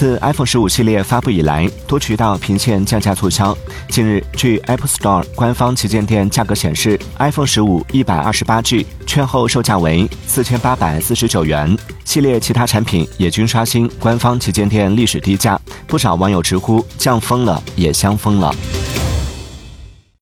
自 iPhone 十五系列发布以来，多渠道频现降价促销。近日，据 Apple Store 官方旗舰店价格显示，iPhone 十五一百二十八 G 券后售价为四千八百四十九元。系列其他产品也均刷新官方旗舰店历史低价，不少网友直呼降疯了，也香疯了。